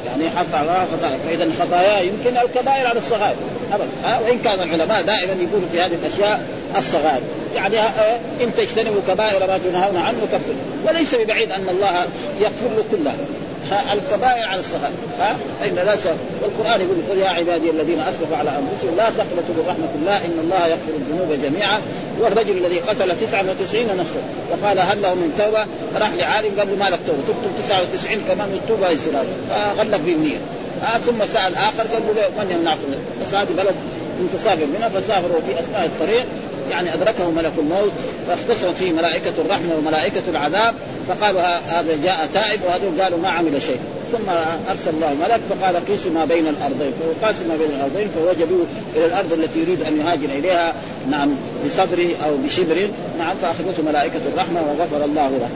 يعني حط على خطايا فإذا الخطايا يمكن الكبائر على الصغائر. أبدا. ها؟ وإن كان العلماء دائما يقولوا في هذه الأشياء الصغائر. يعني إن تجتنبوا كبائر ما تنهون عنه كفر. وليس ببعيد أن الله يغفر له كلها الكبائر على الصغائر ها؟ فإن لا سبب والقرآن يقول قل يا عبادي الذين أسرفوا على أنفسهم لا تقنطوا من رحمة الله إن الله يغفر الذنوب جميعا. والرجل الذي قتل 99 نفسا. وقال هل له من توبة؟ راح لعالم قال له ما لك توبة. تكتب 99 كمان التوبة يصير فغلق بالنية آه ثم سأل آخر قال له من يمنعكم؟ بس هذه بلد متسافر منها فسافروا في أثناء الطريق. يعني أدركه ملك الموت فاختصرت فيه ملائكة الرحمة وملائكة العذاب فقالوا هذا جاء تائب وهذول قالوا ما عمل شيء. ثم أرسل الله ملك فقال قيسوا ما بين الأرضين فقاسوا ما بين الأرضين فوجدوا إلى الأرض التي يريد أن يهاجر إليها نعم بصبر أو بشبر نعم فأخذته ملائكة الرحمة وغفر الله له.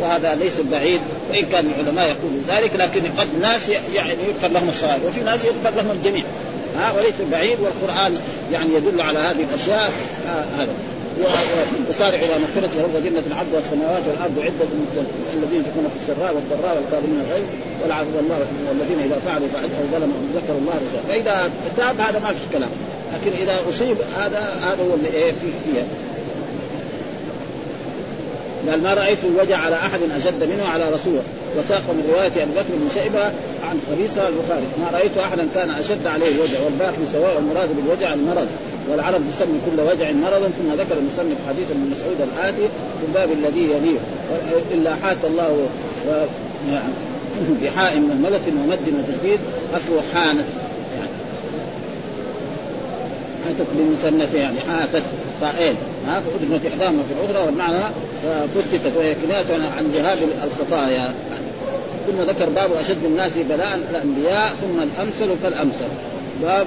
وهذا ليس بعيد وإن كان العلماء يقولوا ذلك لكن قد ناس يعني يغفر لهم الصغائر وفي ناس يغفر لهم الجميع. ها وليس بعيد والقرآن يعني يدل على هذه الأشياء هذا. وسارع إلى مغفرة ورب جنة العبد والسماوات والأرض عدة الذين ينفقون في السراء والضراء والكاظمين الغيظ والعفو والله والذين إذا فعلوا أو ظلموا ذكروا الله رسوله. فإذا تاب هذا ما في كلام لكن إذا أصيب هذا هذا هو اللي إيه فيه. قال ما رأيت الوجع على أحد أشد منه على رسوله. وساق من رواية أبي بكر بن شيبة عن خبيثة البخاري. ما رأيت أحدا كان أشد عليه الوجع والباقي سواء المراد بالوجع المرض. والعرب تسمي كل وجع مرضا ثم ذكر المصنف حديث ابن مسعود الآتي في الباب الذي يليه. إلا حات الله بحاء مهملة ومد وتشديد أصله حانت. يعني حاتت بمثنتين يعني حاتت. طائين ها فأدغمت إحداهما في الأخرى والمعنى فتتت وهي كناية عن ذهاب الخطايا. ثم ذكر باب أشد الناس بلاء الأنبياء ثم الأمثل فالأمثل باب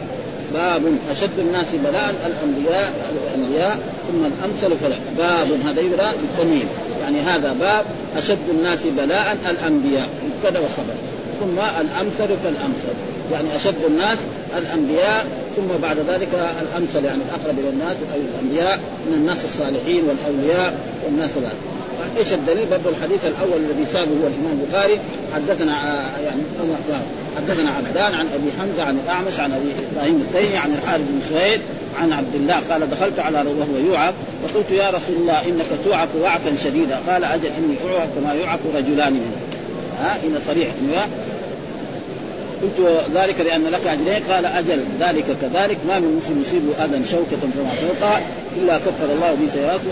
باب أشد الناس بلاء الأنبياء الأنبياء ثم الأمثل فلا باب هذا يبدأ بالتمييز. يعني هذا باب أشد الناس بلاء الأنبياء. مبتدأ وخبر. ثم الأمثل فالأمثل يعني أشد الناس الأنبياء ثم بعد ذلك الأمثل يعني الأقرب إلى الناس أو الأنبياء من الناس الصالحين والأولياء والناس ذلك إيش الدليل؟ برضه الحديث الأول الذي سابه هو الإمام البخاري حدثنا آه، يعني حدثنا عبدان عن أبي حمزة عن الأعمش عن أبي إبراهيم التيمي عن الحارث بن سويد عن عبد الله قال دخلت على وهو يوعك وقلت يا رسول الله إنك توعك وعكا شديدا قال أجل إني اوعك كما يوعك رجلان منه ها؟ هنا صريح قلت ذلك لأن لك اجرين قال أجل؟ ذلك كذلك. ما من مسلم يصيبه أذى شوكة فما فوقها إلا كفر الله به سيئاته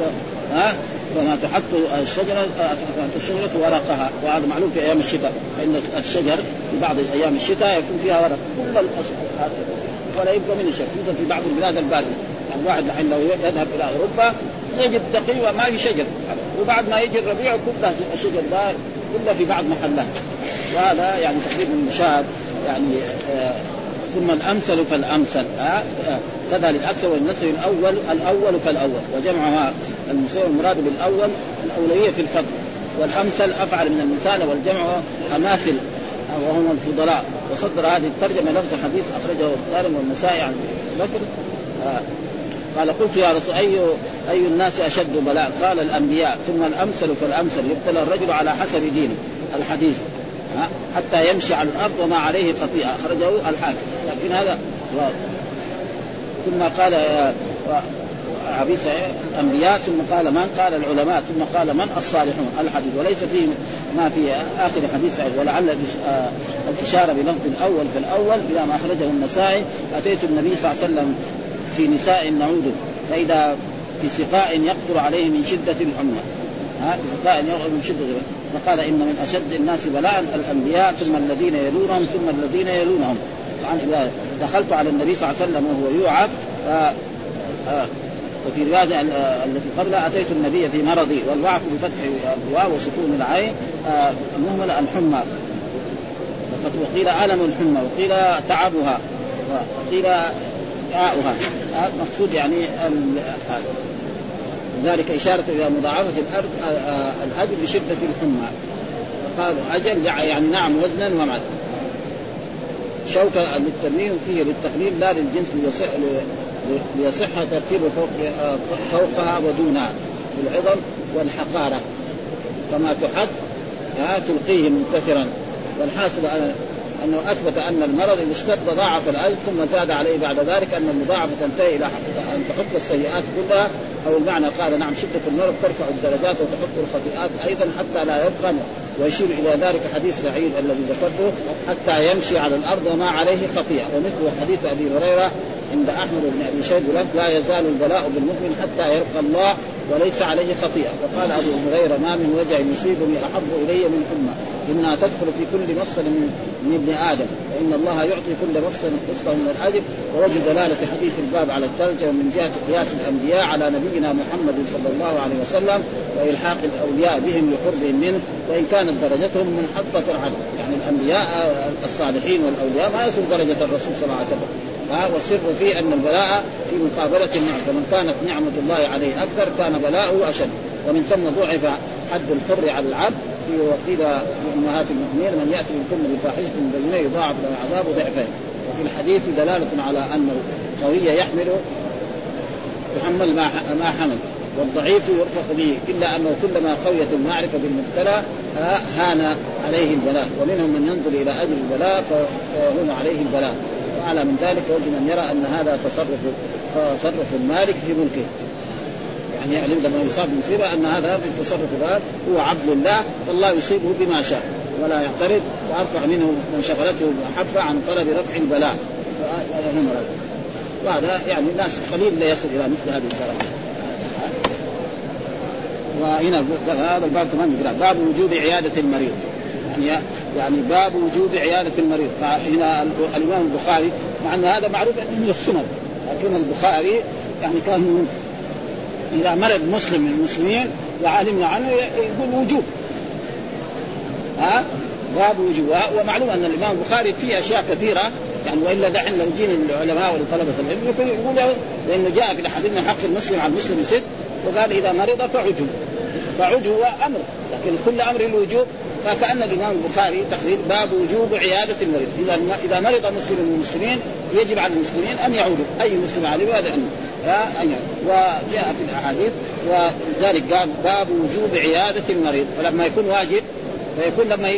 ها؟ وما تحط الشجرة تحط الشجرة ورقها. وهذا معلوم في أيام الشتاء. فإن الشجر في بعض أيام الشتاء يكون فيها ورق. كل ولا يبقى من الشجر مثل في بعض البلاد الباردة الواحد الحين لو يذهب إلى أوروبا يجد تقي وما في شجر. وبعد ما يجي الربيع كلها الشجر ده كلها في بعض محلات. وهذا يعني تقريبا مشاهد. يعني آه ثم الأمثل فالأمثل. آه آه كذا للاكثر والنسل الأول الأول فالأول وجمعها المراد بالأول الأولوية في الفضل. والأمثل أفعل من المثال والجمع أماثل وهم الفضلاء. وصدر هذه الترجمة لفظ حديث أخرجه الدارم والنسائي عن بكر. قال قلت يا رسول أي أي الناس أشد بلاء؟ قال الأنبياء. ثم الأمثل فالأمثل يبتلى الرجل على حسب دينه الحديث. حتى يمشي على الأرض وما عليه خطيئة. أخرجه الحاكم. لكن هذا ثم قال عبيس الأنبياء ثم قال من؟ قال العلماء. ثم قال من؟ الصالحون. الحديث. وليس فيه ما في آخر حديث ولعل الإشارة بلفظ الأول في الأول إلى ما أخرجه النسائي. أتيت النبي صلى الله عليه وسلم في نساء نعود فإذا بسقاء يقطر عليه من شدة الحمى. ها بسقاء يقطر من شدة فقال إن من أشد الناس بلاء الأنبياء ثم الذين يلونهم ثم الذين يلونهم. طبعا إذا دخلت على النبي صلى الله عليه وسلم وهو يوعظ وفي رواية التي قبلها أتيت النبي في مرضي والوعك بفتح الواو وسكون العين مهملة الحمى. وقيل ألم الحمى وقيل تعبها وقيل دعاؤها مقصود يعني ذلك إشارة إلى مضاعفة الأرض الأجر بشدة الحمى. قال أجل يعني نعم وزنا ومعد شوكة للتنوين فيه للتقليل لا للجنس ليصح ليصح ترتيب فوق فوقها ودونها. بالعظم والحقارة. كما تحد تلقيه منتثرا. والحاصل أنه أثبت أن المرض إذا اشتد ضاعف الأجر ثم زاد عليه بعد ذلك أن المضاعفة تنتهي إلى أن تحط السيئات كلها أو المعنى قال نعم شدة المرض ترفع الدرجات وتحط الخطيئات أيضا حتى لا يبقى ويشير إلى ذلك حديث سعيد الذي ذكرته حتى يمشي على الأرض وما عليه خطيئة. ومثل حديث أبي هريرة عند أحمد بن أبي شيبة لا يزال البلاء بالمؤمن حتى يلقى الله وليس عليه خطيئة. وقال أبو هريرة ما من وجع يصيبني أحب إلي من أمة. إنها تدخل في كل مفصل من, من ابن آدم وان الله يعطي كل مفصل قسطه من الأجر ووجه دلالة حديث الباب على الترجمة من جهة قياس الأنبياء على نبينا محمد صلى الله عليه وسلم وإلحاق الأولياء بهم لقربهم منه وإن كانت درجتهم منحطه عنه يعني الأنبياء الصالحين والأولياء ما يصل درجة الرسول صلى الله عليه وسلم. والسر في أن البلاء في مقابلة النعم فمن كانت نعمة الله عليه أكثر كان بلاؤه أشد. ومن ثم ضعف حد الحر على العبد وقيل في امهات المؤمنين من يأتي منكم بفاحشة بينة يضاعف له العذاب ضعفين. وفي الحديث دلالة على أن القوي يحمل يحمل ما حمل والضعيف يرفق به إلا أنه كلما قويت المعرفة بالمبتلى هان عليه البلاء. ومنهم من ينظر إلى أجل البلاء فيهون عليه البلاء. وأعلى من ذلك يجب ان يرى أن هذا تصرف تصرف المالك في ملكه. يعني يعلم لما يصاب بمصيبه أن هذا في التصرف هذا هو عبد لله فالله يصيبه بما شاء ولا يعترض وأرفع منه من شغلته محبه عن طلب رفع البلاء. وهذا يعني الناس قليل لا يصل إلى مثل هذه الدرجة. وهنا هذا الباب كمان يقرأ. باب وجوب عيادة المريض. يعني يعني باب وجوب عيادة المريض. هنا الإمام البخاري مع أن هذا معروف من السنن لكن البخاري يعني كان إذا مرض مسلم من المسلمين وعلمنا عنه يقول وجوب. ها؟ باب وجوب. ومعلوم أن الإمام البخاري في أشياء كثيرة يعني والا دحين لو جينا العلماء ولطلبه العلم يقول لأنه جاء في الأحاديث من حق المسلم على المسلم ست وقال إذا مرض فعجب فعجب أمر لكن كل أمر الوجوب فكأن الإمام البخاري تقرير باب وجوب عيادة المريض. إذا إذا مرض مسلم من المسلمين يجب على المسلمين أن يعودوا. أي مسلم عليه هذا ان وجاء في الأحاديث ولذلك قال باب وجوب عيادة المريض. فلما يكون واجب فيكون لما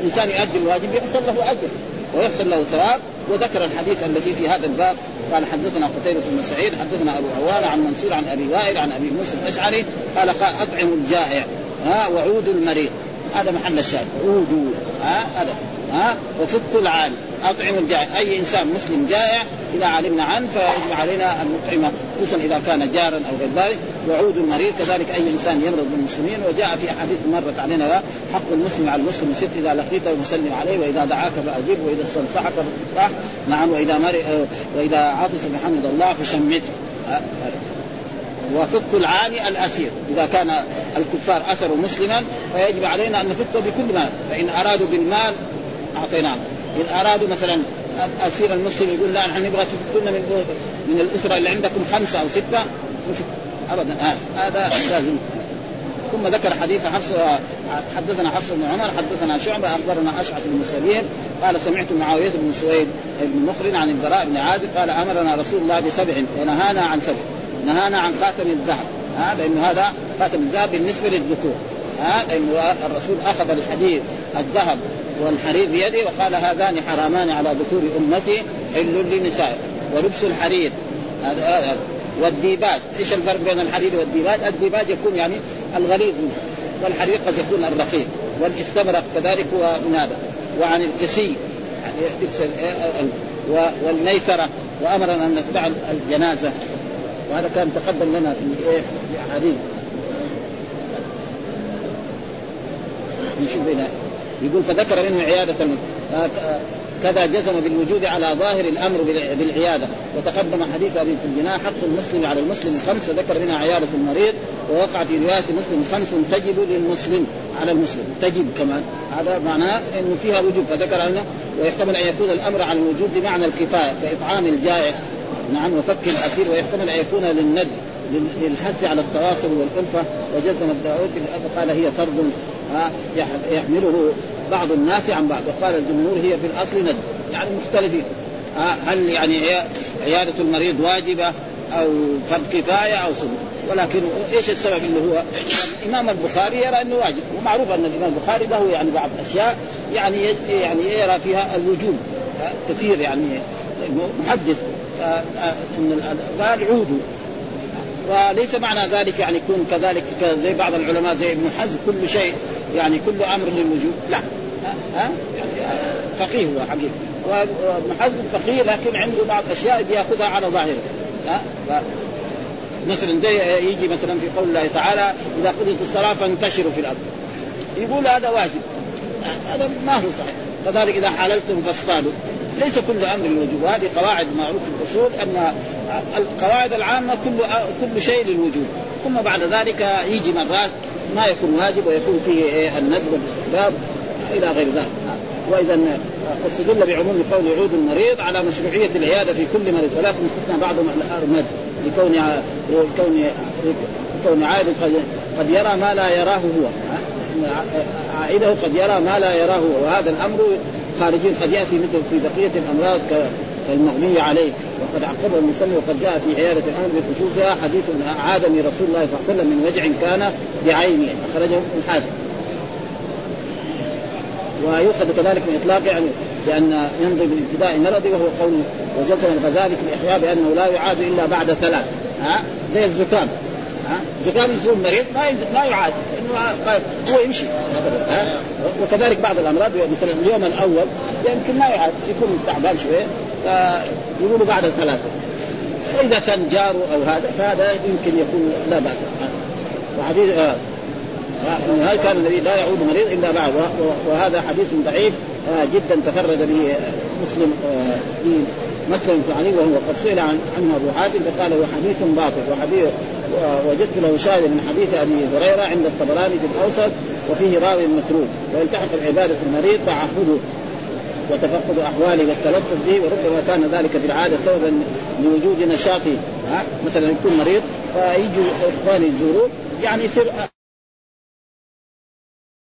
الإنسان يؤدي الواجب يحصل له أجر ويحصل له ثواب. وذكر الحديث الذي في هذا الباب. قال حدثنا قتيبة بن سعيد حدثنا أبو عوانة عن منصور عن أبي وائل عن أبي موسى الأشعري قال اطعم الجائع ها وعود المريض. هذا محل الشاهد. عودوا ها؟ هذا. ها؟ وفك العالي اطعم الجائع أي إنسان مسلم جائع إذا علمنا عنه فيجب علينا أن نطعمه خصوصا إذا كان جارا أو غير ذلك وعود المريض كذلك أي إنسان يمرض بالمسلمين وجاء في أحاديث مرت علينا حق المسلم على المسلم ست إذا لقيته فسلم عليه وإذا دعاك فاجب وإذا استنصحك فاصلح. نعم وإذا مر وإذا عطس بحمد الله فشمته. وفك العاني الأسير. إذا كان الكفار أسروا مسلما فيجب علينا أن نفكه بكل مال. فإن أرادوا بالمال أعطيناه. إن أرادوا مثلا اسير المسلم يقول لا نحن نبغى تفكونا من من الأسرة اللي عندكم خمسة أو ستة. ابدا. هذا لازم. ثم ذكر حديث حفص حدثنا حفص بن عمر حدثنا شعبة أخبرنا أشعث بن سليم قال سمعت معاوية بن سويد بن مخرن عن البراء بن عازب قال أمرنا رسول الله بسبع ونهانا عن سبع. نهانا عن خاتم الذهب ها لأنه هذا خاتم الذهب بالنسبة للذكور ها لأنه الرسول أخذ الحديد الذهب والحرير بيده وقال هذان حرامان على ذكور أمتي حل لنسائه ولبس الحرير والديباج إيش الفرق بين الحرير والديباج؟ الديباج يكون يعني الغليظ والحرير قد يكون الرقيق والاستبرق كذلك هو من هذا وعن الكسي يعني والميسرة وأمرنا أن نتبع الجنازة وهذا كان تقدم لنا في إيه؟ في أحاديث. نشوف هنا. يقول فذكر منه عيادة كذا جزم بالوجود على ظاهر الأمر بالعيادة. وتقدم حديث أبي في الجناح حق المسلم على المسلم خمس وذكر منها عيادة المريض ووقع في رواية مسلم خمس تجب للمسلم على المسلم. تجب كمان. هذا معناه إنه فيها وجوب فذكر هنا ويحتمل أن يكون الأمر على الوجود بمعنى الكفاية كإطعام الجائع. نعم وفك الأسير ويحتمل ان يكون للند للحث على التواصل والألفة وجزم الداود قال هي فرض يحمله بعض الناس عن بعض. وقال الجمهور هي في الأصل ند يعني مختلفين. هل يعني عيادة المريض واجبة أو فرض كفاية أو سنة؟ ولكن إيش السبب اللي هو؟ الامام البخاري يرى إنه واجب. ومعروف أن الإمام البخاري له يعني بعض الاشياء يعني يعني يرى فيها الوجوب كثير يعني محدث. إن قال عودوا. وليس معنى ذلك يعني يكون كذلك زي بعض العلماء زي ابن حزم كل شيء يعني كل أمر للوجوب لا. ها؟ يعني فقيه هو حقيقي وابن حزم فقيه لكن عنده بعض أشياء بيأخذها على ظاهره. ها؟ مثلا زي يجي مثلا في قول الله تعالى إذا قضيت الصلاة فانتشروا في الأرض. يقول هذا واجب. هذا ما هو صحيح. كذلك إذا حللتم فاصطادوا. ليس كل أمر الوجوب. وهذه قواعد معروف في الأصول أن القواعد العامة كل كل شيء للوجوب. ثم بعد ذلك يجي مرات ما يكون واجب ويكون فيه الندب والاستحباب إلى غير ذلك. وإذا استدل بعموم قول يعود المريض على مشروعية العيادة في كل مريض. ولكن استثنى بعضهم الأرمد لكون كون كون عائد قد يرى ما لا يراه هو. عائده قد يرى ما لا يراه هو. وهذا الأمر خارجين قد يأتي مثل في بقية الأمراض كالمغني عليه. وقد عقبه المسلم وقد جاء في عيادة الامر بخصوصها حديث عادني رسول الله صلى الله عليه وسلم من وجع كان بعينه. أخرجه ابن حاتم ويؤخذ كذلك من إطلاق يعني لأن ينظر بابتداء مرضه وهو قول وجزم الغزالي في الإحياء بأنه لا يعاد إلا بعد ثلاث. ها؟ زي الزكام. ها؟ زكام يصير مريض ما ما يعاد إنه هو يمشي. ها؟ وكذلك بعض الأمراض مثلا اليوم الأول يمكن ما يعاد يكون تعبان شوية فيقولوا بعد ثلاثة واذا كان جاره أو هذا فهذا يمكن يكون لا بأس. وحديث آه. هل كان النبي لا يعود مريض إلا بعد؟ وهذا حديث ضعيف آه جدا تفرد به مسلم آه مسلم بن علي وهو قد سئل عن عنه أبو حاتم فقال هو حديث باطل وحديث وجدت له شاهد من حديث أبي هريرة عند الطبراني في الأوسط وفيه راوي متروك ويلتحق العبادة المريض تعهده وتفقد احواله والتلطف به وربما كان ذلك في العادة سببا لوجود نشاط مثلا يكون مريض فيجوا إخواني يزوروه يعني يصير